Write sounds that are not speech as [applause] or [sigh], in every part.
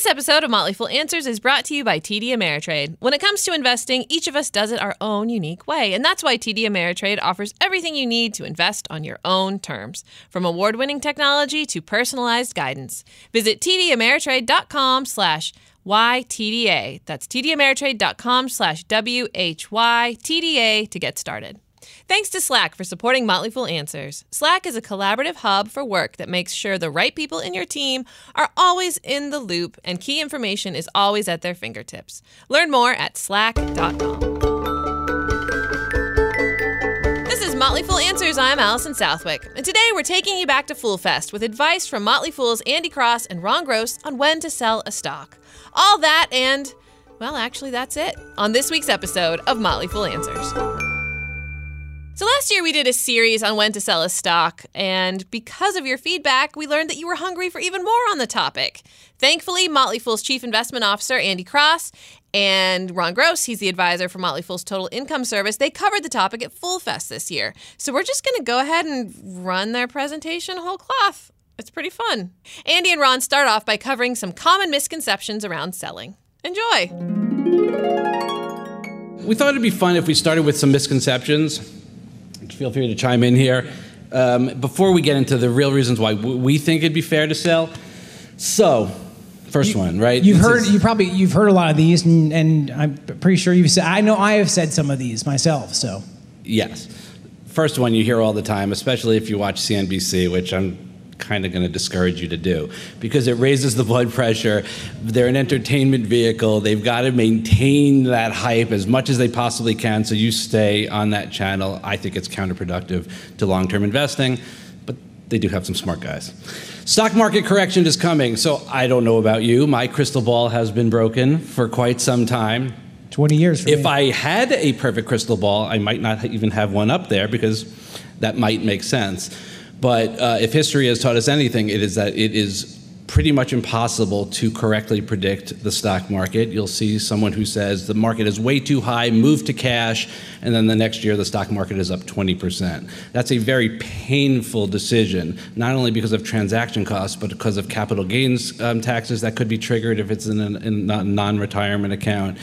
This episode of Motley Fool Answers is brought to you by TD Ameritrade. When it comes to investing, each of us does it our own unique way, and that's why TD Ameritrade offers everything you need to invest on your own terms, from award-winning technology to personalized guidance. Visit tdameritrade.com slash YTDA. That's tdameritrade.com slash WHYTDA to get started. Thanks to Slack for supporting Motley Fool Answers. Slack is a collaborative hub for work that makes sure the right people in your team are always in the loop and key information is always at their fingertips. Learn more at slack.com. This is Motley Fool Answers. I'm Allison Southwick, and today we're taking you back to Fool Fest with advice from Motley Fool's Andy Cross and Ron Gross on when to sell a stock. All that and, well, actually, that's it on this week's episode of Motley Fool Answers. So last year we did a series on when to sell a stock, and because of your feedback, we learned that you were hungry for even more on the topic. Thankfully, Motley Fool's Chief Investment Officer, Andy Cross, and Ron Gross, he's the advisor for Motley Fool's Total Income Service, they covered the topic at Fool Fest this year. So we're just going to go ahead and run their presentation whole cloth. It's pretty fun. Andy and Ron start off by covering some common misconceptions around selling. Enjoy. We thought it'd be fun if we started with some misconceptions feel free to chime in here. Um, before we get into the real reasons why we think it'd be fair to sell. So, first you, one, right? You've this heard, is, you probably you've heard a lot of these, and, and I'm pretty sure you've said. I know I have said some of these myself. So, yes, first one you hear all the time, especially if you watch CNBC, which I'm kind of going to discourage you to do because it raises the blood pressure. They're an entertainment vehicle. They've got to maintain that hype as much as they possibly can so you stay on that channel. I think it's counterproductive to long term investing, but they do have some smart guys. Stock market correction is coming. So I don't know about you. My crystal ball has been broken for quite some time. 20 years if me. I had a perfect crystal ball, I might not even have one up there because that might make sense. But uh, if history has taught us anything, it is that it is pretty much impossible to correctly predict the stock market. You'll see someone who says the market is way too high, move to cash, and then the next year the stock market is up 20%. That's a very painful decision, not only because of transaction costs, but because of capital gains um, taxes that could be triggered if it's in a, in a non retirement account.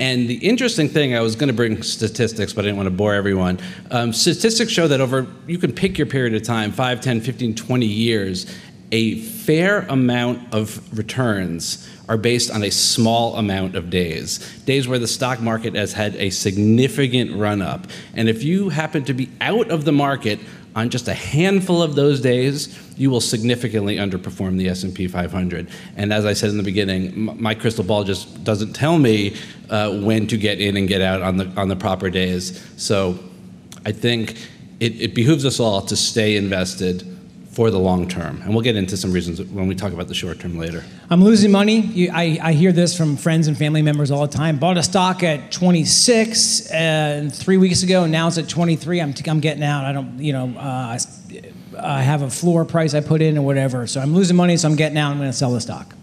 And the interesting thing, I was going to bring statistics, but I didn't want to bore everyone. Um, statistics show that over, you can pick your period of time 5, 10, 15, 20 years a fair amount of returns are based on a small amount of days, days where the stock market has had a significant run up. And if you happen to be out of the market on just a handful of those days, you will significantly underperform the S&P 500. And as I said in the beginning, my crystal ball just doesn't tell me uh, when to get in and get out on the on the proper days. So, I think it, it behooves us all to stay invested for the long term. And we'll get into some reasons when we talk about the short term later. I'm losing money. You, I, I, hear this from friends and family members all the time. Bought a stock at 26 uh, three weeks ago, and now it's at 23. I'm, I'm getting out. I don't, you know, uh, I have a floor price I put in or whatever. So I'm losing money, so I'm getting out. I'm going to sell the stock.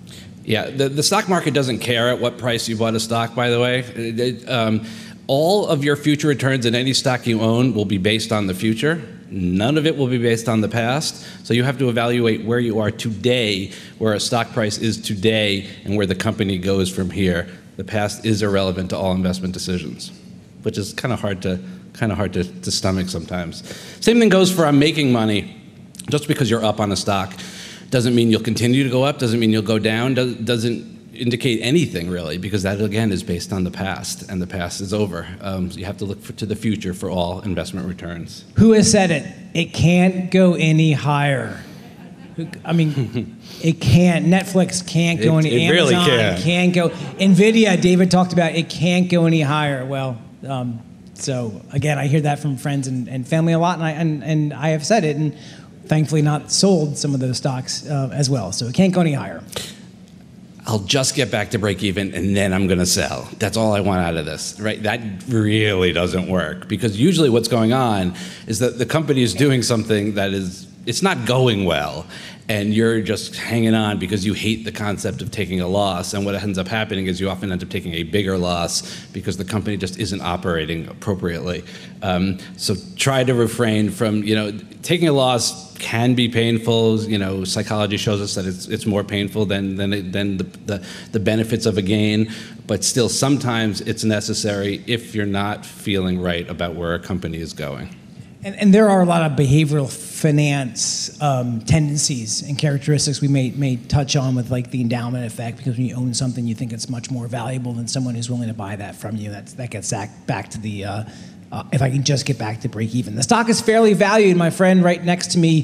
Yeah, the, the stock market doesn't care at what price you bought a stock, by the way. It, it, um, all of your future returns in any stock you own will be based on the future. None of it will be based on the past. So you have to evaluate where you are today, where a stock price is today, and where the company goes from here. The past is irrelevant to all investment decisions, which is kind of hard to kind of hard to, to stomach sometimes. Same thing goes for I'm making money. Just because you're up on a stock doesn't mean you'll continue to go up, doesn't mean you'll go down, doesn't indicate anything really, because that again is based on the past, and the past is over. Um, so you have to look for, to the future for all investment returns. Who has said it? It can't go any higher. I mean, [laughs] it can't. Netflix can't go it, any. It Amazon really can. Can't go. Nvidia. David talked about it can't go any higher. Well, um, so again, I hear that from friends and, and family a lot, and I and, and I have said it, and thankfully not sold some of those stocks uh, as well. So it can't go any higher. I'll just get back to break even and then I'm going to sell. That's all I want out of this, right? That really doesn't work because usually what's going on is that the company is doing something that is it's not going well and you're just hanging on because you hate the concept of taking a loss. And what ends up happening is you often end up taking a bigger loss because the company just isn't operating appropriately. Um, so try to refrain from you know taking a loss can be painful. You know psychology shows us that it's, it's more painful than, than, than the, the, the benefits of a gain. But still sometimes it's necessary if you're not feeling right about where a company is going and, and, there are a lot of behavioral finance um, tendencies and characteristics we may, may touch on with like the endowment effect because when you own something you think it's much more valuable than someone who's willing to buy that from you. That's, that gets back to the uh, uh, if I can just get back to break even. The stock is fairly valued. My friend right next to me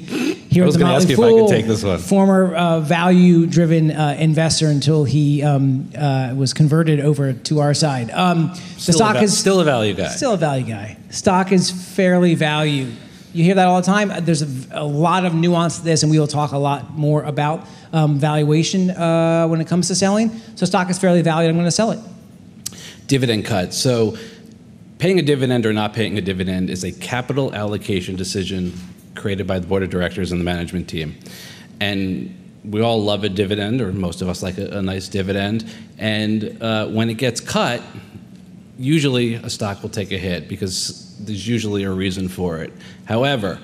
here I was going to ask you if I could take this one. Former uh, value-driven uh, investor until he um, uh, was converted over to our side. Um, the stock va- is still a value guy. Still a value guy. Stock is fairly valued. You hear that all the time. There's a, a lot of nuance to this, and we will talk a lot more about um, valuation uh, when it comes to selling. So stock is fairly valued. I'm going to sell it. Dividend cut. So Paying a dividend or not paying a dividend is a capital allocation decision created by the board of directors and the management team. And we all love a dividend, or most of us like a, a nice dividend. And uh, when it gets cut, usually a stock will take a hit because there's usually a reason for it. However,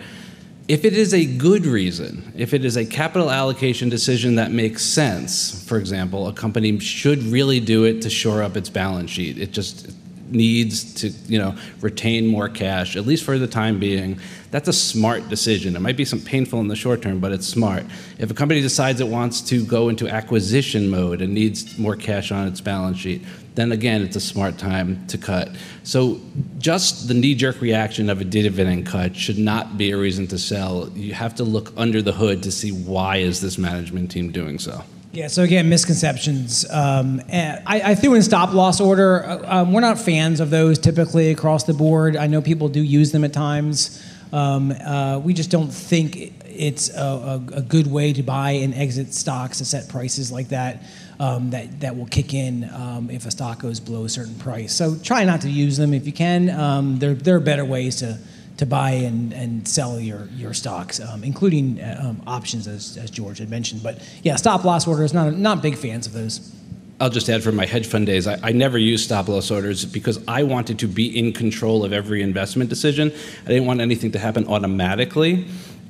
if it is a good reason, if it is a capital allocation decision that makes sense, for example, a company should really do it to shore up its balance sheet. It just needs to you know retain more cash at least for the time being that's a smart decision. It might be some painful in the short term but it's smart. If a company decides it wants to go into acquisition mode and needs more cash on its balance sheet then again it's a smart time to cut. So just the knee-jerk reaction of a dividend cut should not be a reason to sell. You have to look under the hood to see why is this management team doing so yeah, so again, misconceptions. Um, I, I, threw in stop loss order. Uh, um, we're not fans of those typically across the board. I know people do use them at times. Um, uh, we just don't think it's a, a, a, good way to buy and exit stocks to set prices like that. Um, that that will kick in um, if a stock goes below a certain price. So try not to use them if you can. Um, there there are better ways to to buy and, and sell your, your stocks, um, including um, options, as, as George had mentioned. But yeah, stop loss orders, not, not big fans of those. I'll just add from my hedge fund days, I, I, never used stop loss orders because I wanted to be in control of every investment decision. I didn't want anything to happen automatically.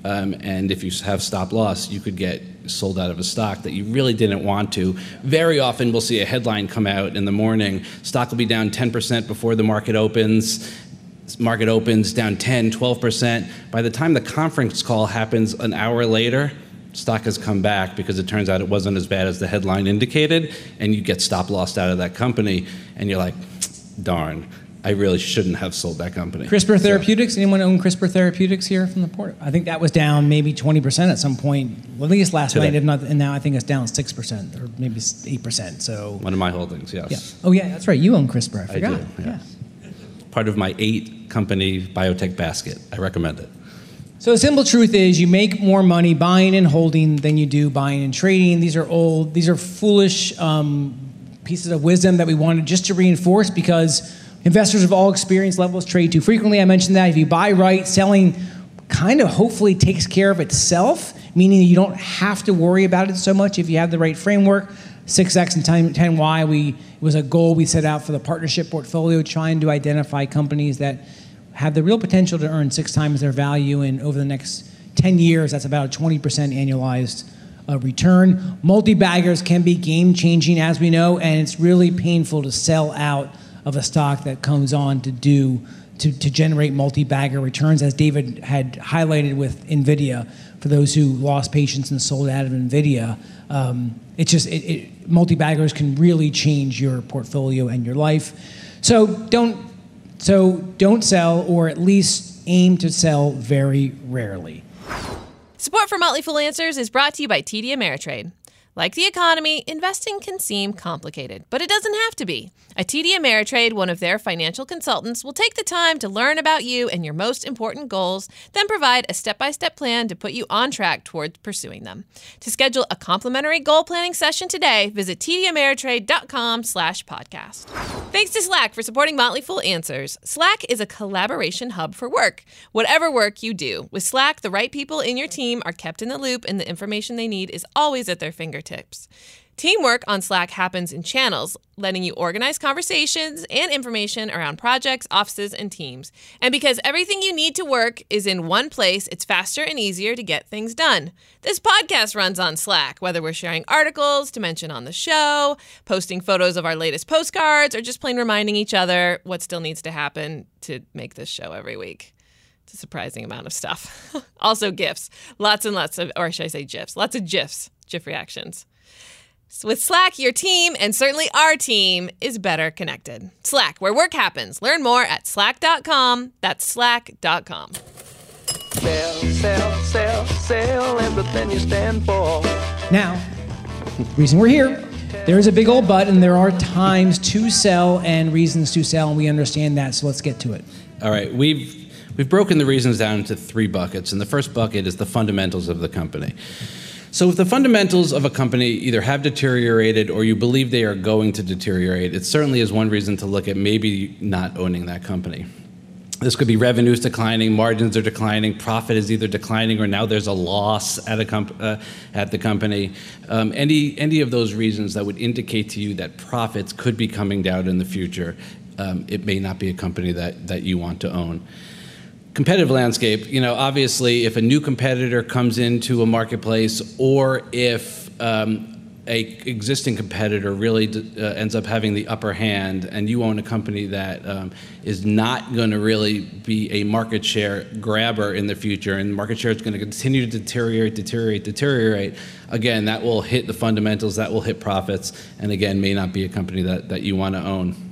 Um, and if you have stop loss, you could get sold out of a stock that you really didn't want to. Very often, we'll see a headline come out in the morning stock will be down 10% before the market opens market opens down 10, 12%. By the time the conference call happens an hour later, stock has come back because it turns out it wasn't as bad as the headline indicated, and you get stop lost out of that company, and you're like, darn. I really shouldn't have sold that company. CRISPR Therapeutics. So. Anyone own CRISPR Therapeutics here from the port? I think that was down maybe 20% at some point. Well, at least last Today. night, if not, and now I think it's down 6% or maybe 8%. So one of my holdings, yes. Yeah. Oh yeah, that's right. You own CRISPR. I forgot. I do, yeah. yeah part of my eight company biotech basket. I recommend it. So the simple truth is you make more money buying and holding than you do buying and trading. These are old, these are foolish um, pieces of wisdom that we wanted just to reinforce because investors of all experience levels trade too frequently. I mentioned that if you buy right, selling kind of hopefully takes care of itself, meaning you don't have to worry about it so much if you have the right framework. 6x and 10y, we, it was a goal we set out for the partnership portfolio, trying to identify companies that have the real potential to earn six times their value. And over the next 10 years, that's about a 20% annualized uh, return. Multi baggers can be game changing, as we know, and it's really painful to sell out of a stock that comes on to do. To, to generate multi-bagger returns, as David had highlighted with NVIDIA, for those who lost patience and sold out of NVIDIA, um, it's just it, it, multi-baggers can really change your portfolio and your life. So don't so don't sell, or at least aim to sell very rarely. Support for Motley Fool Answers is brought to you by TD Ameritrade. Like the economy, investing can seem complicated, but it doesn't have to be. At TD Ameritrade, one of their financial consultants will take the time to learn about you and your most important goals, then provide a step-by-step plan to put you on track towards pursuing them. To schedule a complimentary goal planning session today, visit tdameritrade.com slash podcast. Thanks to Slack for supporting Motley Fool Answers. Slack is a collaboration hub for work, whatever work you do. With Slack, the right people in your team are kept in the loop and the information they need is always at their fingertips tips. Teamwork on Slack happens in channels, letting you organize conversations and information around projects, offices, and teams. And because everything you need to work is in one place, it's faster and easier to get things done. This podcast runs on Slack, whether we're sharing articles to mention on the show, posting photos of our latest postcards, or just plain reminding each other what still needs to happen to make this show every week. It's a surprising amount of stuff. [laughs] also, GIFs. Lots and lots of, or should I say GIFs? Lots of GIFs, GIF reactions. So with Slack, your team, and certainly our team, is better connected. Slack, where work happens. Learn more at slack.com. That's slack.com. Sell, sell, sell, sell everything you stand for. Now, reason we're here, there is a big old but, and there are times to sell and reasons to sell, and we understand that. So let's get to it. All right, we've we've broken the reasons down into three buckets, and the first bucket is the fundamentals of the company. So, if the fundamentals of a company either have deteriorated or you believe they are going to deteriorate, it certainly is one reason to look at maybe not owning that company. This could be revenues declining, margins are declining, profit is either declining or now there's a loss at, a comp- uh, at the company. Um, any, any of those reasons that would indicate to you that profits could be coming down in the future, um, it may not be a company that, that you want to own competitive landscape, you know, obviously, if a new competitor comes into a marketplace, or if um, a existing competitor really uh, ends up having the upper hand, and you own a company that um, is not going to really be a market share grabber in the future, and market share is going to continue to deteriorate, deteriorate, deteriorate. Again, that will hit the fundamentals, that will hit profits, and again, may not be a company that, that you want to own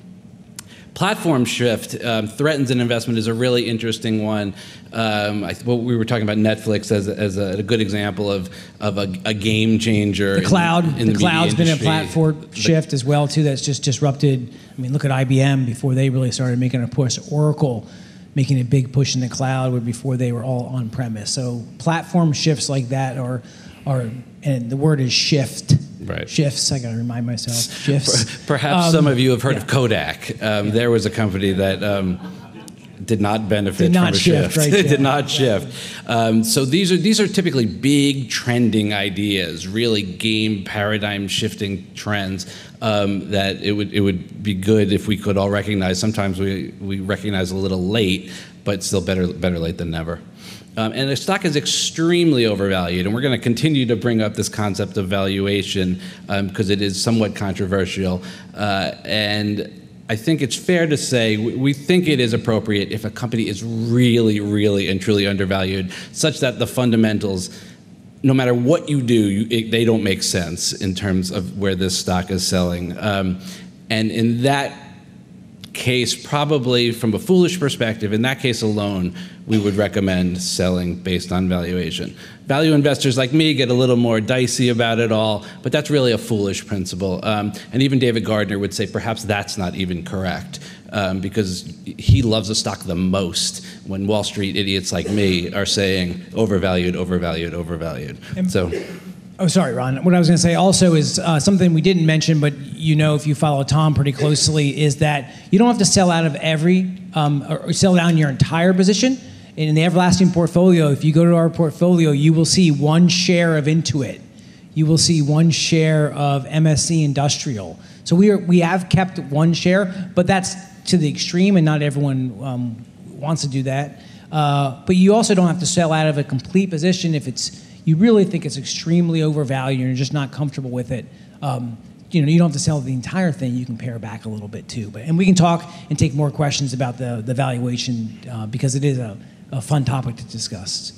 platform shift um, threatens an investment is a really interesting one. Um, I, well, we were talking about Netflix as, a, as a, a good example of, of a, a, game changer. The cloud, in, in the, the cloud's been a platform shift as well too. That's just disrupted. I mean, look at IBM before they really started making a push. Oracle making a big push in the cloud, where before they were all on premise. So platform shifts like that are are, and the word is shift right. shifts. I got to remind myself shifts. Perhaps um, some of you have heard yeah. of Kodak. Um, yeah. There was a company that. Um, did not benefit did not from a shift. shift. Right, [laughs] did not shift. Um, so these are these are typically big trending ideas, really game paradigm shifting trends um, that it would it would be good if we could all recognize. Sometimes we we recognize a little late, but still better better late than never. Um, and the stock is extremely overvalued. And we're going to continue to bring up this concept of valuation because um, it is somewhat controversial. Uh, and I think it's fair to say we think it is appropriate if a company is really, really, and truly undervalued, such that the fundamentals, no matter what you do, you, it, they don't make sense in terms of where this stock is selling. Um, and in that case, probably from a foolish perspective, in that case alone, we would recommend selling based on valuation. Value investors like me get a little more dicey about it all, but that's really a foolish principle. Um, and even David Gardner would say perhaps that's not even correct. Um, because he loves the stock the most when Wall Street idiots like me are saying overvalued, overvalued, overvalued. So Oh, sorry, Ron. What I was going to say also is uh, something we didn't mention, but you know, if you follow Tom pretty closely, is that you don't have to sell out of every um, or sell down your entire position. In the everlasting portfolio, if you go to our portfolio, you will see one share of Intuit. You will see one share of MSC Industrial. So we are we have kept one share, but that's to the extreme, and not everyone um, wants to do that. Uh, but you also don't have to sell out of a complete position if it's you really think it's extremely overvalued and you're just not comfortable with it, um, you know, you don't have to sell the entire thing. You can pare back a little bit too. But and we can talk and take more questions about the the valuation uh, because it is a, a fun topic to discuss.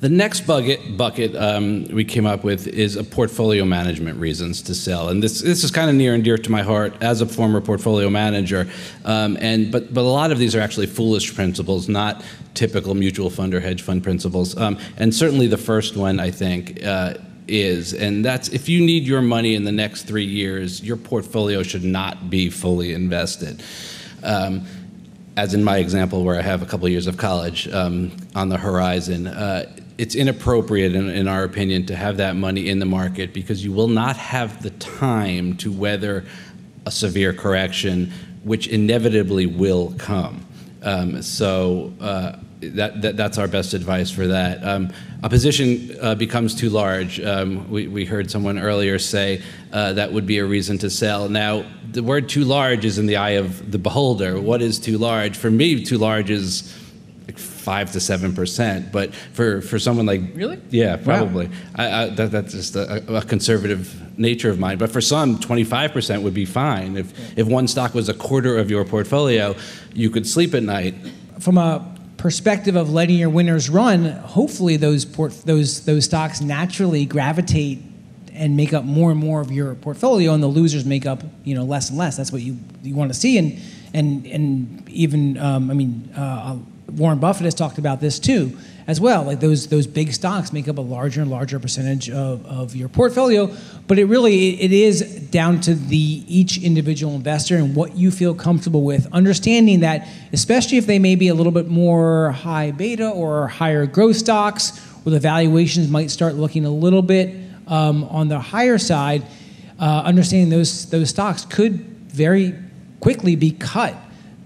The next bucket, bucket um, we came up with is a portfolio management reasons to sell, and this this is kind of near and dear to my heart as a former portfolio manager. Um, and but but a lot of these are actually foolish principles, not typical mutual fund or hedge fund principles. Um, and certainly the first one, I think. Uh, is. And that's if you need your money in the next three years, your portfolio should not be fully invested. Um, as in my example, where I have a couple of years of college um, on the horizon, uh, it's inappropriate, in, in, our opinion, to have that money in the market because you will not have the time to weather a severe correction, which inevitably will come. Um, so uh, that, that, that's our best advice for that. Um, a position uh, becomes too large. Um, we, we heard someone earlier say uh, that would be a reason to sell. Now, the word too large is in the eye of the beholder. What is too large? For me, too large is like five to seven percent. But for, for someone like really, yeah, probably. Wow. I, I, that, that's just a, a, conservative nature of mine. But for some, twenty five percent would be fine. If yeah. if one stock was a quarter of your portfolio, you could sleep at night. From a perspective of letting your winners run, hopefully those port, those those stocks naturally gravitate and make up more and more of your portfolio, and the losers make up you know less and less. That's what you you want to see, and and and even um, I mean uh, Warren Buffett has talked about this too as well. Like those those big stocks make up a larger and larger percentage of, of your portfolio, but it really it is down to the each individual investor and what you feel comfortable with. Understanding that, especially if they may be a little bit more high beta or higher growth stocks, where the valuations might start looking a little bit um, on the higher side. Uh, understanding those those stocks could very quickly be cut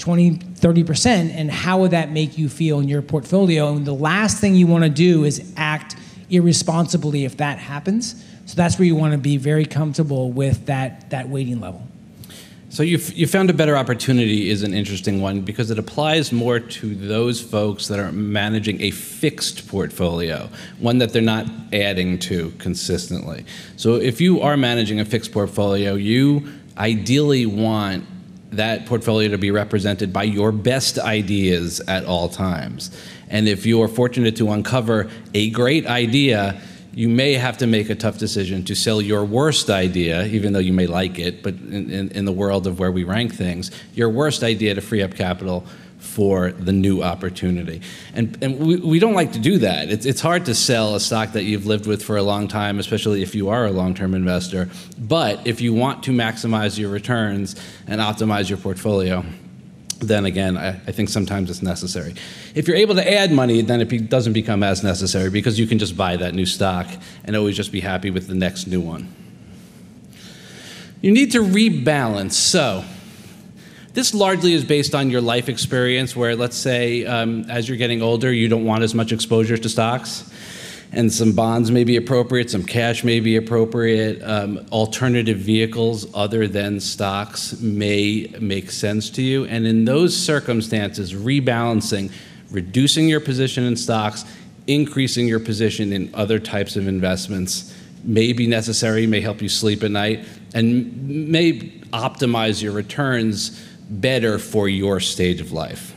20, 30%, and how would that make you feel in your portfolio? And the last thing you want to do is act irresponsibly if that happens. So that's where you want to be very comfortable with that, that weighting level. So you you found a better opportunity is an interesting one because it applies more to those folks that are managing a fixed portfolio, one that they're not adding to consistently. So if you are managing a fixed portfolio, you ideally want that portfolio to be represented by your best ideas at all times. And if you are fortunate to uncover a great idea, you may have to make a tough decision to sell your worst idea, even though you may like it, but in, in, in the world of where we rank things, your worst idea to free up capital for the new opportunity. And, and we, we don't like to do that. It's, it's hard to sell a stock that you've lived with for a long time, especially if you are a long term investor. But if you want to maximize your returns and optimize your portfolio, then again, I, I, think sometimes it's necessary. If you're able to add money, then it be, doesn't become as necessary because you can just buy that new stock and always just be happy with the next new one. You need to rebalance. So, this largely is based on your life experience, where let's say um, as you're getting older, you don't want as much exposure to stocks. And some bonds may be appropriate, some cash may be appropriate. Um, alternative vehicles other than stocks may make sense to you. And in those circumstances, rebalancing, reducing your position in stocks, increasing your position in other types of investments may be necessary, may help you sleep at night, and may optimize your returns better for your stage of life.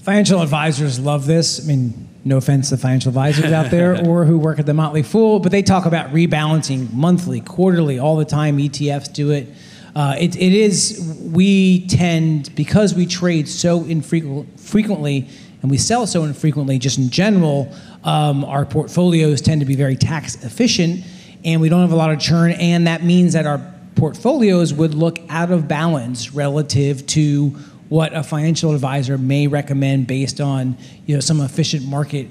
Financial advisors love this. I mean, no offense to financial advisors out there [laughs] or who work at the Motley Fool, but they talk about rebalancing monthly, quarterly, all the time. ETFs do it. Uh, it, it is, we tend, because we trade so infrequent, frequently and we sell so infrequently, just in general, um, our portfolios tend to be very tax efficient and we don't have a lot of churn. And that means that our portfolios would look out of balance relative to what a financial advisor may recommend based on you know some efficient market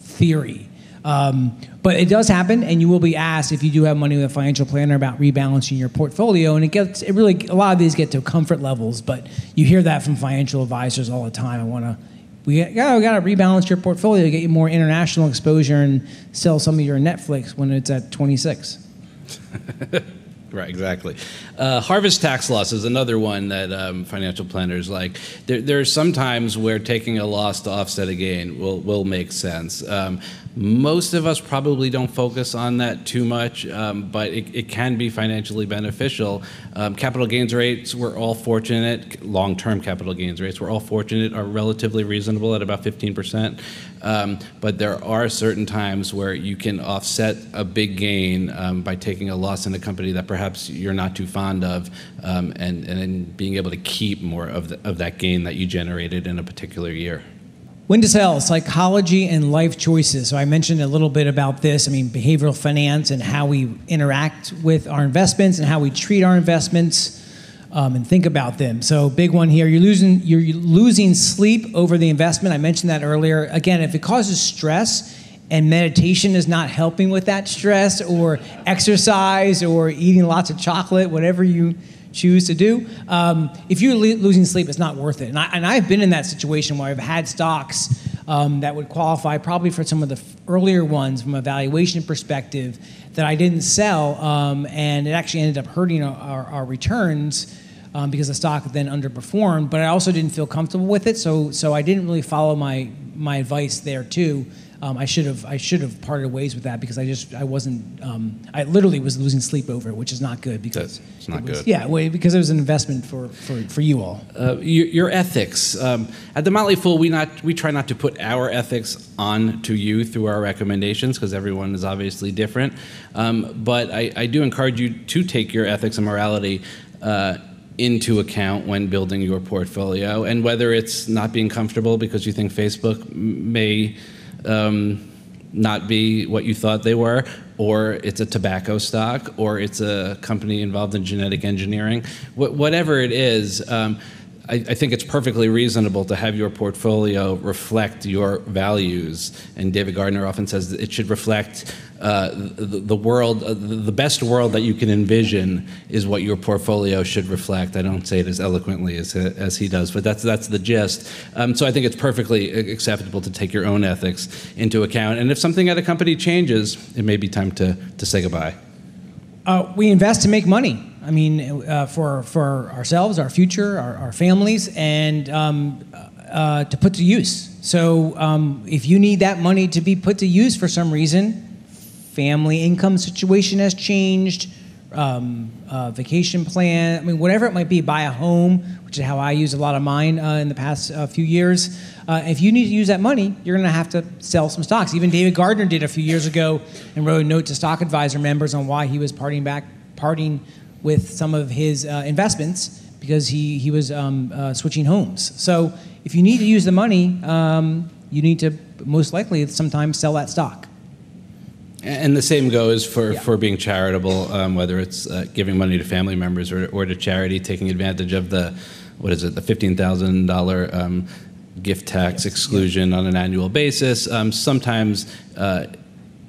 theory. Um, but it does happen, and you will be asked if you do have money with a financial planner about rebalancing your portfolio. And it gets it really a lot of these get to comfort levels, but you hear that from financial advisors all the time. I want to we got, we got to rebalance your portfolio, to get you more international exposure, and sell some of your Netflix when it's at 26. [laughs] Right, exactly. Uh, harvest tax loss is another one that um, financial planners like. There, there, are some times where taking a loss to offset a gain will, will make sense. Um, most of us probably don't focus on that too much, um, but it, it, can be financially beneficial. Um, capital gains rates, we're all fortunate, long term capital gains rates, we're all fortunate, are relatively reasonable at about 15%. Um, but there are certain times where you can offset a big gain um, by taking a loss in a company that perhaps you're not too fond of um, and, and being able to keep more of, the, of that gain that you generated in a particular year. When to sell, psychology and life choices. So I mentioned a little bit about this. I mean, behavioral finance and how we interact with our investments and how we treat our investments um, and think about them. So big one here. You're losing you're losing sleep over the investment. I mentioned that earlier. Again, if it causes stress and meditation is not helping with that stress, or exercise, or eating lots of chocolate, whatever you choose to do. Um, if you're losing sleep, it's not worth it. And, I, I've been in that situation where I've had stocks um, that would qualify probably for some of the earlier ones from a valuation perspective that I didn't sell, um, and it actually ended up hurting our, our, our returns. Um, because the stock then underperformed, but I also didn't feel comfortable with it, so so I didn't really follow my my advice there too. Um, I should have I should have parted ways with that because I just I wasn't um, I literally was losing sleep over it, which is not good because That's- it's not it was- good. Yeah, well, because it was an investment for for, for you all. Uh, your, your ethics. Um, at the Motley Fool, we not we try not to put our ethics on to you through our recommendations because everyone is obviously different. Um, but I, I do encourage you to take your ethics and morality. Uh, into account when building your portfolio, and whether it's not being comfortable because you think Facebook m- may um, not be what you thought they were, or it's a tobacco stock, or it's a company involved in genetic engineering. Wh- whatever it is, um, I, I think it's perfectly reasonable to have your portfolio reflect your values. And David Gardner often says it should reflect uh, the, the world, uh, the best world that you can envision is what your portfolio should reflect. I don't say it as eloquently as, as he does, but that's, that's the gist. Um, so I think it's perfectly acceptable to take your own ethics into account. And if something at a company changes, it may be time to, to say goodbye. Uh, we invest to make money. I mean, uh, for for ourselves, our future, our, our families, and um, uh, to put to use. So, um, if you need that money to be put to use for some reason, family income situation has changed, um, uh, vacation plan. I mean, whatever it might be, buy a home, which is how I use a lot of mine uh, in the past uh, few years. Uh, if you need to use that money, you're going to have to sell some stocks. Even David Gardner did a few years ago and wrote a note to stock advisor members on why he was parting back, parting with some of his uh, investments because he he was um, uh, switching homes. So if you need to use the money, um, you need to most likely sometimes sell that stock. And the same goes for, Yeah. for being charitable, um, whether it's uh, giving money to family members or, or to charity, taking advantage of the, what is it, the $15,000 um, gift tax exclusion on an annual basis. Um, sometimes uh,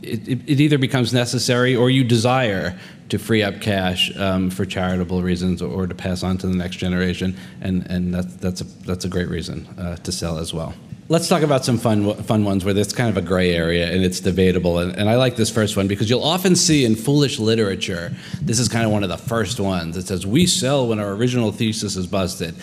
it, it, it either becomes necessary or you desire to free up cash um, for charitable reasons or, or to pass on to the next generation, and, and that's, that's, a, that's a great reason uh, to sell as well. Let's talk about some fun, fun ones where there's kind of a gray area and it's debatable. And, and I like this first one because you'll often see in foolish literature, this is kind of one of the first ones. It says, We sell when our original thesis is busted.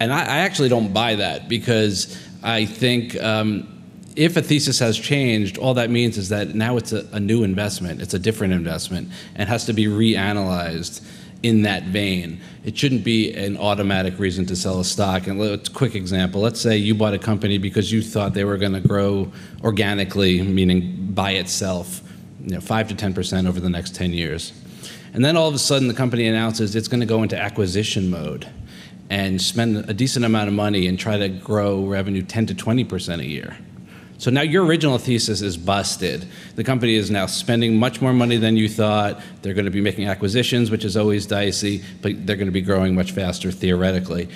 And I, I actually don't buy that because I think um, if a thesis has changed, all that means is that now it's a, a new investment, it's a different investment, and has to be reanalyzed in that vein. It shouldn't be an automatic reason to sell a stock. And let's quick example. Let's say you bought a company because you thought they were going to grow organically, meaning by itself, you know, five to ten percent over the next ten years. And then all of a sudden, the company announces it's going to go into acquisition mode and spend a decent amount of money and try to grow revenue 10 to 20 percent a year. So now your original thesis is busted. The company is now spending much more money than you thought. They're going to be making acquisitions, which is always dicey, but they're going to be growing much faster theoretically.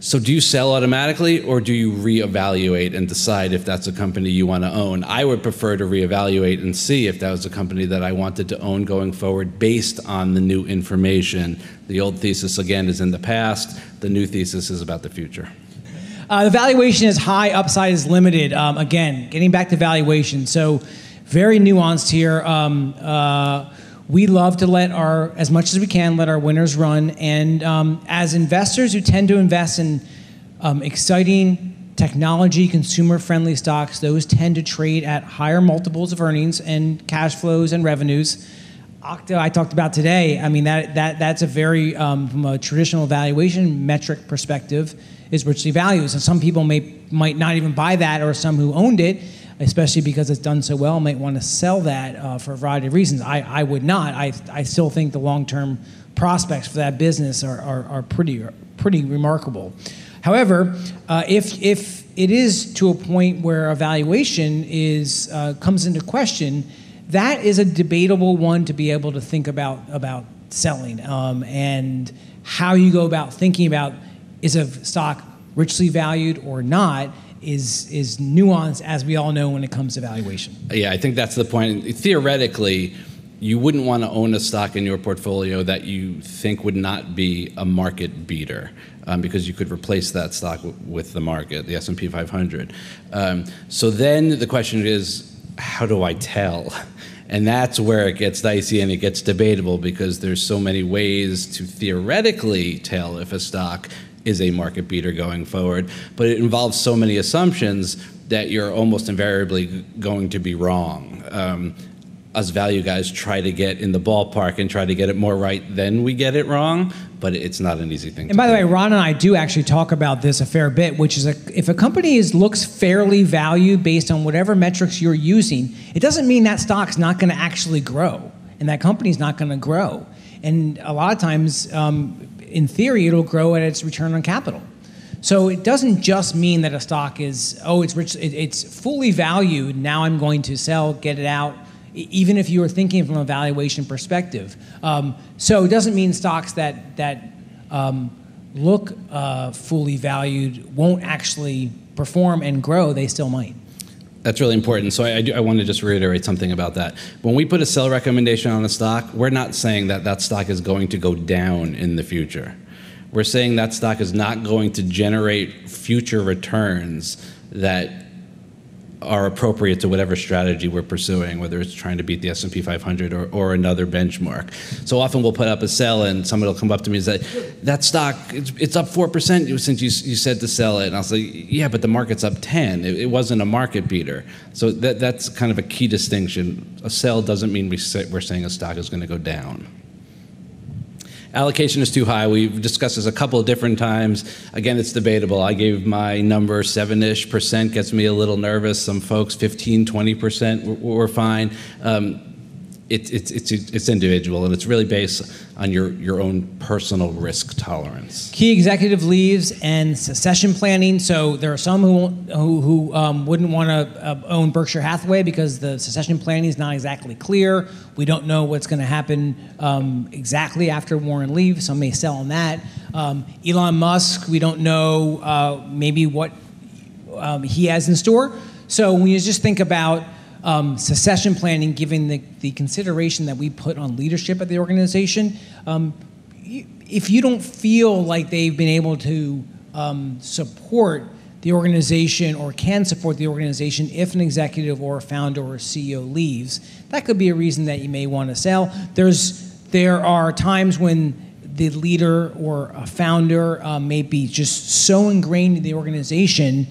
So do you sell automatically or do you reevaluate and decide if that's a company you want to own? I would prefer to reevaluate and see if that was a company that I wanted to own going forward based on the new information. The old thesis again is in the past, the new thesis is about the future. Uh, the valuation is high, upside is limited. Um, again, getting back to valuation. So, very nuanced here. Um, uh, we love to let our, as much as we can, let our winners run. And um, as investors who tend to invest in um, exciting technology, consumer friendly stocks, those tend to trade at higher multiples of earnings and cash flows and revenues. Okta, I talked about today. I mean, that, that that's a very, um, from a traditional valuation metric perspective, is richly valued. And some people may might not even buy that, or some who owned it, especially because it's done so well, might want to sell that uh, for a variety of reasons. I, I would not. I, I still think the long term prospects for that business are, are, are pretty pretty remarkable. However, uh, if if it is to a point where evaluation is uh, comes into question, that is a debatable one to be able to think about about selling um, and how you go about thinking about is a stock richly valued or not is is nuanced as we all know when it comes to valuation. Yeah, I think that's the point. Theoretically, you wouldn't want to own a stock in your portfolio that you think would not be a market beater. Um, because you could replace that stock w- with the market, the S&P 500. Um, so then the question is, how do I tell? [laughs] And that's where it gets dicey and it gets debatable because there's so many ways to theoretically tell if a stock is a market beater going forward, but it involves so many assumptions that you're almost invariably going to be wrong. Um, us value guys try to get in the ballpark and try to get it more right than we get it wrong, but it's not an easy thing. And by the way, Ron and I do actually talk about this a fair bit, which is a, if a company is looks fairly valued based on whatever metrics you're using, it doesn't mean that stock's not going to actually grow, and that company's not going to grow. And a lot of times, um, in theory, it'll grow at its return on capital. So it doesn't just mean that a stock is oh, it's rich, it, it's fully valued. Now I'm going to sell, get it out even if you were thinking from a valuation perspective. Um, so it doesn't mean stocks that that um, look uh, fully valued won't actually perform and grow. They still might. That's really important. So I, I, do, I want to just reiterate something about that. When we put a sell recommendation on a stock, we're not saying that that stock is going to go down in the future. We're saying that stock is not going to generate future returns that are appropriate to whatever strategy we're pursuing, whether it's trying to beat the S&P 500 or, or another benchmark. So often we'll put up a sell and somebody will come up to me and say, that stock, it's, it's up 4% since you, you said to sell it. And I'll say, yeah, but the market's up 10. It, it wasn't a market beater. So that, that's kind of a key distinction. A sell doesn't mean we say, we're saying a stock is going to go down. Allocation is too high. We've discussed this a couple of different times. Again, it's debatable. I gave my number seven ish percent, gets me a little nervous. Some folks, 15, 20 percent were fine. Um, it, it, it's, it's individual and it's really based on your, your own personal risk tolerance. Key executive leaves and succession planning. So there are some who, who, who um, wouldn't want to uh, own Berkshire Hathaway because the succession planning is not exactly clear. We don't know what's going to happen um, exactly after Warren leaves. Some may sell on that. Um, Elon Musk, we don't know uh, maybe what um, he has in store. So when you just think about um, succession planning, given the, the consideration that we put on leadership at the organization, um, if you don't feel like they've been able to um, support the organization or can support the organization if an executive or a founder or a CEO leaves, that could be a reason that you may want to sell. There's there are times when the leader or a founder um, may be just so ingrained in the organization,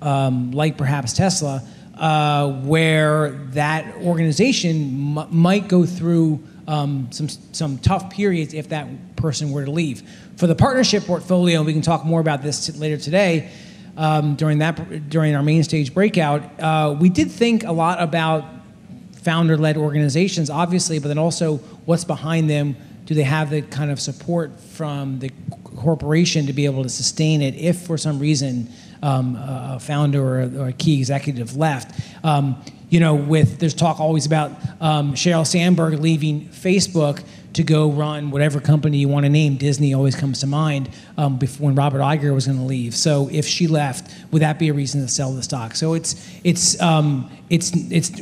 um, like perhaps Tesla, uh, where that organization m- might go through um, some, some tough periods if that person were to leave. For the partnership portfolio, we can talk more about this later today. Um, during that during our main stage breakout, uh, we did think a lot about founder-led organizations, obviously, but then also what's behind them. Do they have the kind of support from the corporation to be able to sustain it if, for some reason, um, a founder or a, or a, key executive left. Um, you know, with there's talk always about um, Sheryl Sandberg leaving Facebook to go run whatever company you want to name. Disney always comes to mind um, before when Robert Iger was going to leave. So if she left, would that be a reason to sell the stock? So it's it's um, it's it's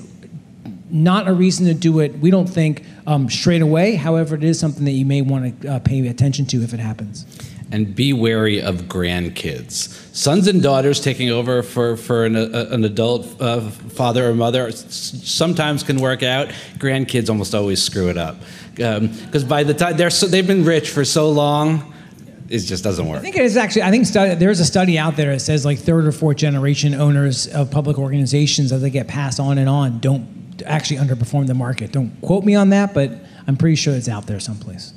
not a reason to do it. We don't think um, straight away. However, it is something that you may want to uh, pay attention to if it happens and be wary of grandkids. Sons and daughters taking over for, for an, a, an adult uh, father or mother sometimes can work out. Grandkids almost always screw it up. Because um, by the time they're so, they've been rich for so long, it just doesn't work. I think it is actually. I think stu- there's a study out there that says like third or fourth generation owners of public organizations as they get passed on and on don't actually underperform the market. Don't quote me on that, but I'm pretty sure it's out there someplace.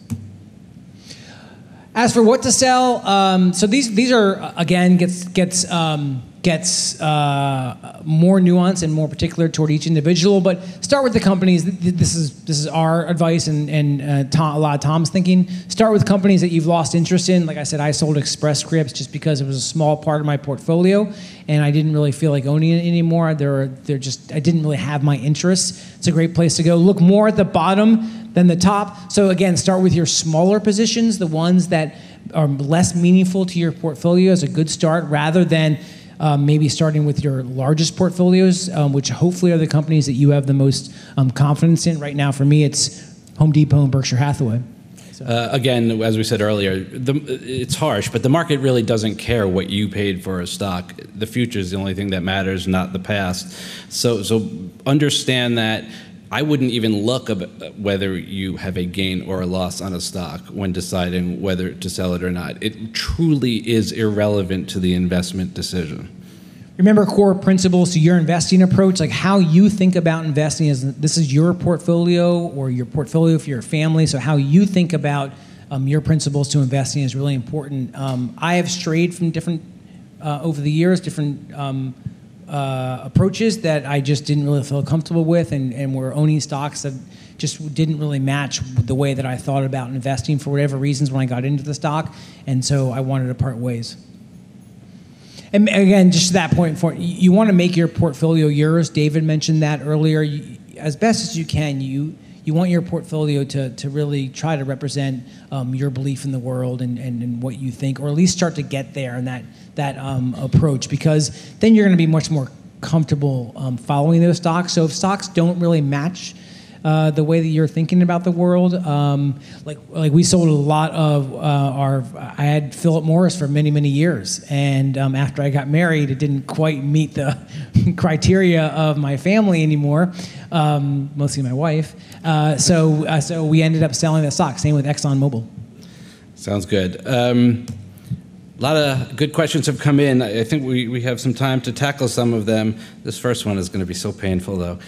As for what to sell, um, so these these are again gets gets um, gets uh, more nuanced and more particular toward each individual. But start with the companies. This is this is our advice and and uh, Tom, a lot of Tom's thinking. Start with companies that you've lost interest in. Like I said, I sold Express Scripts just because it was a small part of my portfolio, and I didn't really feel like owning it anymore. They're they're just I didn't really have my interests. It's a great place to go. Look more at the bottom than the top. So again, start with your smaller positions, the ones that are less meaningful to your portfolio is a good start rather than um, maybe starting with your largest portfolios, um, which hopefully are the companies that you have the most um, confidence in. Right now, for me, it's Home Depot and Berkshire Hathaway. Uh, again, as we said earlier, the, it's harsh, but the market really doesn't care what you paid for a stock. The future is the only thing that matters, not the past. So, so understand that I wouldn't even look at whether you have a gain or a loss on a stock when deciding whether to sell it or not. It truly is irrelevant to the investment decision. Remember core principles to your investing approach, like how you think about investing is this is your portfolio or your portfolio for your family. So how you think about um, your principles to investing is really important. Um, I have strayed from different uh, over the years, different um, uh, approaches that I just didn't really feel comfortable with, and, and were owning stocks that just didn't really match the way that I thought about investing for whatever reasons when I got into the stock, and so I wanted to part ways. And again, just that point, for you want to make your portfolio yours. David mentioned that earlier. You, as best as you can, you you want your portfolio to, to really try to represent um, your belief in the world and, and, and, what you think, or at least start to get there in that, that um, approach, because then you're going to be much more comfortable um, following those stocks. So if stocks don't really match uh, the way that you're thinking about the world. Um, like like we sold a lot of uh, our. I had Philip Morris for many many years, and um, after I got married, it didn't quite meet the [laughs] criteria of my family anymore. Um, mostly my wife. Uh, so uh, so we ended up selling the stock. Same with ExxonMobil. Sounds good. Um, a lot of good questions have come in. I think we, we have some time to tackle some of them. This first one is going to be so painful, though.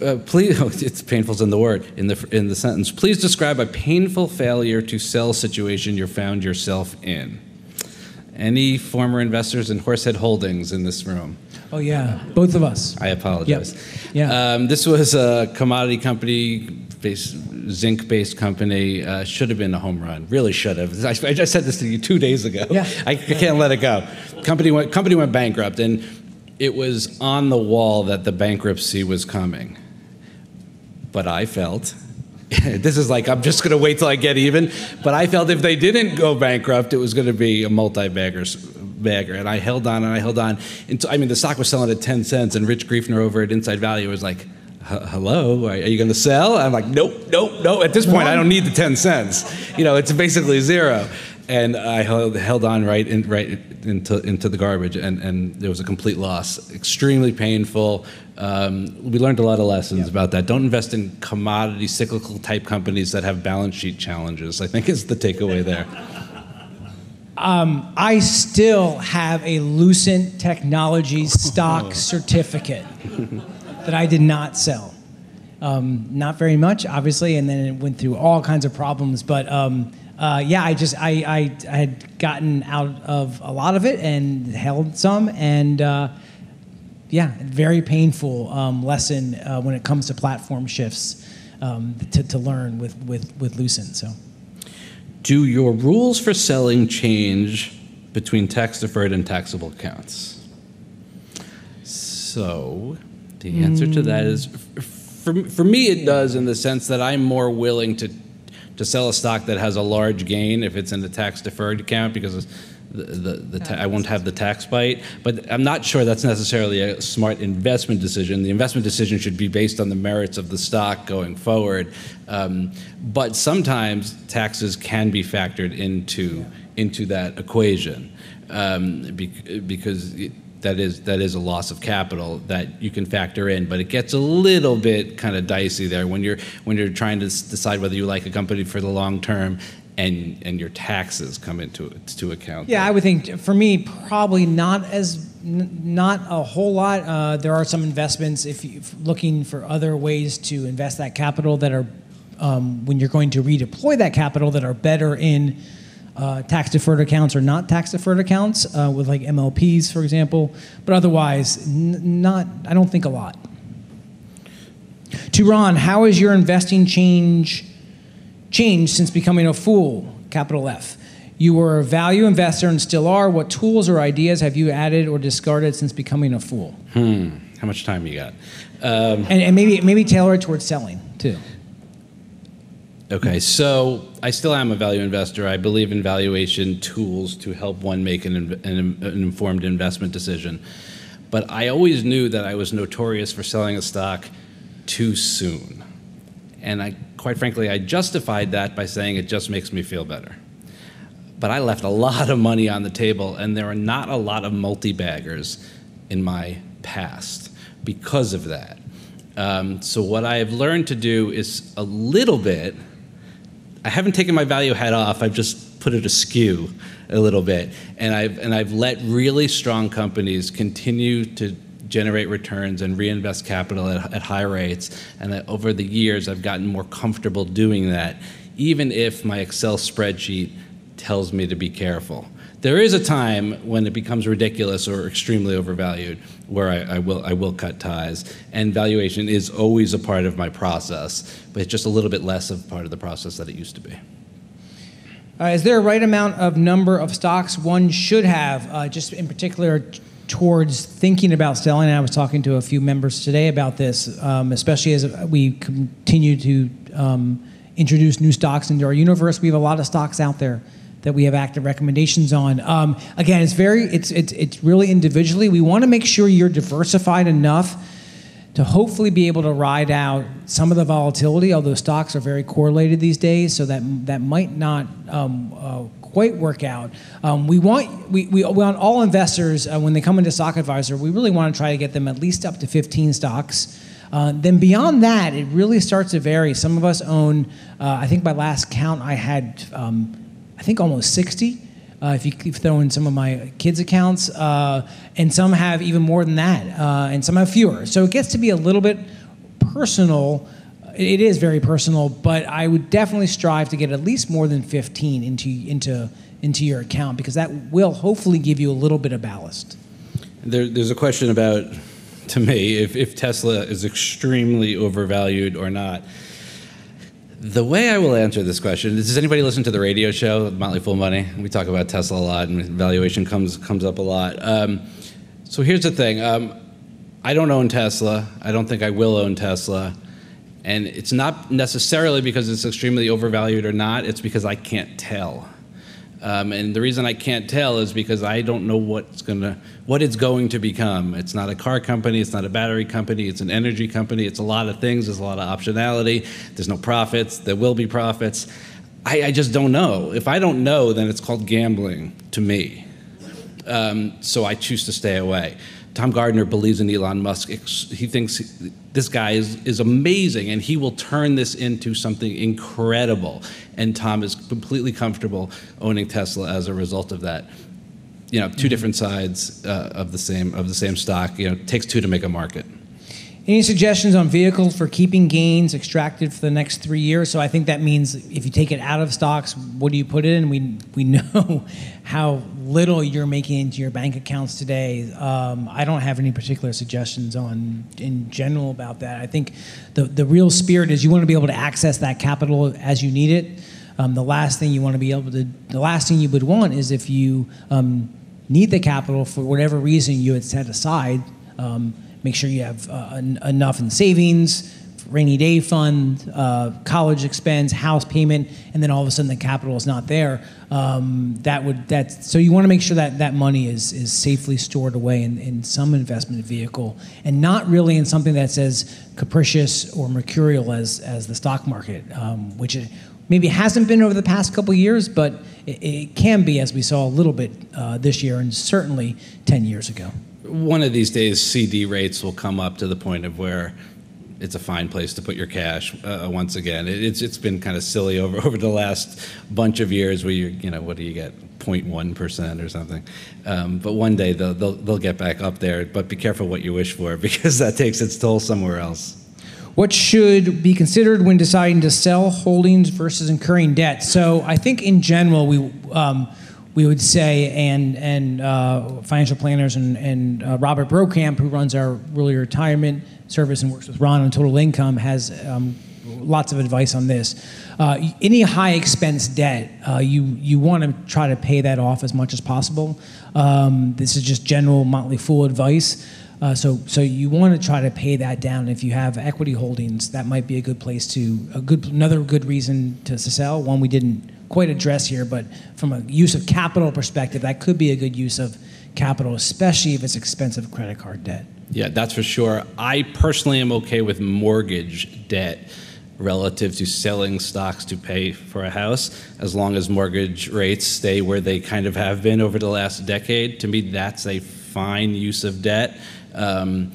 Uh, please, [laughs] oh, it's painful in the word, in the, in the sentence. Please describe a painful failure to sell situation you found yourself in. Any former investors in Horsehead Holdings in this room? Oh, yeah, both of us. I apologize. Yep. Yeah. Um, this was a commodity company, based, zinc based company. Uh, should have been a home run. Really should have. I, I, just said this to you two days ago. Yeah. I, I can't let it go. Company went, company went bankrupt, and it was on the wall that the bankruptcy was coming but I felt [laughs] this is like I'm just going to wait till I get even. But I felt if they didn't go bankrupt, it was going to be a multi-bagger bagger, and I held on and I held on. Until, I mean, the stock was selling at 10 cents, and Rich Greifner over at Inside Value was like, "Hello, are you going to sell?" I'm like, "Nope, nope, nope." At this point, I don't need the 10 cents. You know, it's basically zero and I held, held on right in, right into into the garbage, and and there was a complete loss. Extremely painful. Um, we learned a lot of lessons yeah. about that. Don't invest in commodity cyclical type companies that have balance sheet challenges. I think is the takeaway there. [laughs] Um, I still have a Lucent Technologies stock [laughs] certificate that I did not sell. Um, not very much, obviously, and then it went through all kinds of problems. But um, uh, yeah, I just I, I, I had gotten out of a lot of it and held some, and uh, yeah, very painful um, lesson uh, when it comes to platform shifts um, to, to learn with with with Lucent. So, do your rules for selling change between tax deferred and taxable accounts? So, the answer mm. to that is. For, for me, it does in the sense that I'm more willing to to sell a stock that has a large gain if it's in the tax deferred account because the, the, the ta- I won't have the tax bite. But I'm not sure that's necessarily a smart investment decision. The investment decision should be based on the merits of the stock going forward. Um, but sometimes taxes can be factored into into that equation um, because. It, that is that is a loss of capital that you can factor in, but it gets a little bit kind of dicey there when you're when you're trying to decide whether you like a company for the long term and and your taxes come into to account. Yeah, I would think for me probably not as not a whole lot. Uh, there are some investments if you're looking for other ways to invest that capital that are um, when you're going to redeploy that capital that are better in uh, tax deferred accounts or not tax deferred accounts uh, with like MLPs, for example. But otherwise, n- not. I don't think a lot. To Ron, how has your investing change changed since becoming a fool? Capital F. You were a value investor and still are. What tools or ideas have you added or discarded since becoming a fool? Hmm. How much time you got? Um, And, and maybe maybe tailor it towards selling too. Okay, so I still am a value investor. I believe in valuation tools to help one make an, an, an, informed investment decision. But I always knew that I was notorious for selling a stock too soon. And I, quite frankly, I justified that by saying it just makes me feel better. But I left a lot of money on the table, and there are not a lot of multi baggers in my past because of that. Um, so, what I have learned to do is a little bit I haven't taken my value hat off. I've just put it askew a little bit, and I've and I've let really strong companies continue to generate returns and reinvest capital at, at high rates. And that over the years, I've gotten more comfortable doing that, even if my Excel spreadsheet tells me to be careful. There is a time when it becomes ridiculous or extremely overvalued where I, I, will, I will cut ties. And valuation is always a part of my process, but it's just a little bit less of part of the process that it used to be. Uh, is there a right amount of number of stocks one should have, uh, just in particular towards thinking about selling? And I was talking to a few members today about this, um, especially as we continue to um, introduce new stocks into our universe. We have a lot of stocks out there that we have active recommendations on. Um, again, it's very, it's, it's, it's really individually. We want to make sure you're diversified enough to hopefully be able to ride out some of the volatility, although stocks are very correlated these days, so that, that might not um, uh, quite work out. Um, we, want, we, we want all investors, uh, when they come into Stock Advisor, we really want to try to get them at least up to 15 stocks. Uh, then beyond that, it really starts to vary. Some of us own, uh, I think by last count, I had um, I think almost 60. Uh, if you throw in some of my kids' accounts, uh, and some have even more than that, uh, and some have fewer. So it gets to be a little bit personal. It is very personal, but I would definitely strive to get at least more than 15 into into into your account because that will hopefully give you a little bit of ballast. There, there's a question about, to me, if, if Tesla is extremely overvalued or not. The way I will answer this question is: does anybody listen to the radio show Motley Fool Money? We talk about Tesla a lot, and valuation comes comes up a lot. Um, so here's the thing: um, I don't own Tesla. I don't think I will own Tesla, and it's not necessarily because it's extremely overvalued or not. It's because I can't tell. Um, and the reason I can't tell is because I don't know what's gonna, what it's going to become. It's not a car company, it's not a battery company, it's an energy company. It's a lot of things. There's a lot of optionality. There's no profits. There will be profits. I, I just don't know. If I don't know, then it's called gambling to me. Um, so I choose to stay away. Tom Gardner believes in Elon Musk. He thinks this guy is, is amazing and he will turn this into something incredible. And Tom is completely comfortable owning Tesla as a result of that. You know, 2 mm-hmm. different sides uh, of the same of the same stock. You know, takes two to make a market. Any suggestions on vehicles for keeping gains extracted for the next three years? So I think that means if you take it out of stocks, what do you put it in? We we [laughs] know how little you're making into your bank accounts today. Um, I don't have any particular suggestions on in general about that. I think the the real spirit is you want to be able to access that capital as you need it. Um, the last thing you want to be able to the last thing you would want is if you um, need the capital for whatever reason you had set aside um, make sure you have uh, en- enough in savings, rainy day fund, uh, college expense, house payment, and then all of a sudden the capital is not there. Um, that would that so you want to make sure that that money is is safely stored away in, in some investment vehicle and not really in something that's as capricious or mercurial as as the stock market, um, which it maybe hasn't been over the past couple years, but it, it, can be as we saw a little bit uh, this year and certainly ten years ago one of these days, CD rates will come up to the point of where it's a fine place to put your cash. Uh, once again, it, it's it's been kind of silly over [laughs] over the last bunch of years where you you know what do you get 0.1 percent or something, um, but one day they'll, they'll they'll get back up there. But be careful what you wish for [laughs] because that takes its toll somewhere else. what should be considered when deciding to sell holdings versus incurring debt? So I think in general we um, we would say, and and uh, financial planners and and uh, Robert Brokamp, who runs our early retirement service and works with Ron on total income, has um, lots of advice on this. Uh, any high expense debt, uh, you you want to try to pay that off as much as possible. Um, this is just general Motley Fool advice. Uh, so, so you want to try to pay that down. If you have equity holdings, that might be a good place to a good another good reason to, to sell. One we didn't quite address here, but from a use of capital perspective, that could be a good use of capital, especially if it's expensive credit card debt. Yeah, that's for sure. I personally am okay with mortgage debt relative to selling stocks to pay for a house as long as mortgage rates stay where they kind of have been over the last decade. To me, that's a fine use of debt. Um,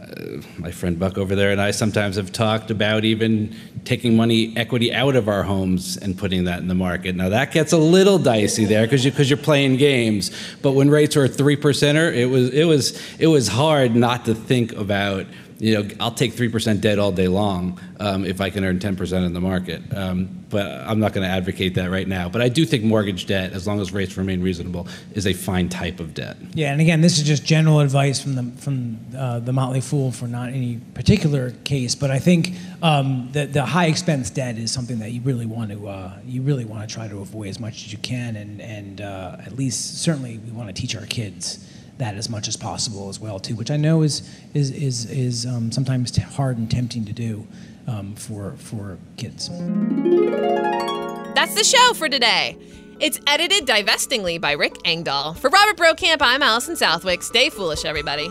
uh, my friend Buck over there and I sometimes have talked about even taking money equity out of our homes and putting that in the market. Now that gets a little dicey there because you, cause you're playing games. But when rates were three percenter, it was it was it was hard not to think about you know, I'll take 3% debt all day long um, if I can earn 10% in the market. Um, but I'm not going to advocate that right now. But I do think mortgage debt, as long as rates remain reasonable, is a fine type of debt. Yeah, and again, this is just general advice from the from uh, the Motley Fool for not any particular case. But I think um, the the high expense debt is something that you really want to uh, you really want to try to avoid as much as you can, and and uh, at least certainly we want to teach our kids that as much as possible as well too, which I know is is is is um, sometimes hard and tempting to do um, for for kids. That's the show for today. It's edited divestingly by Rick Engdahl. For Robert Brokamp, I'm Allison Southwick. Stay foolish, everybody.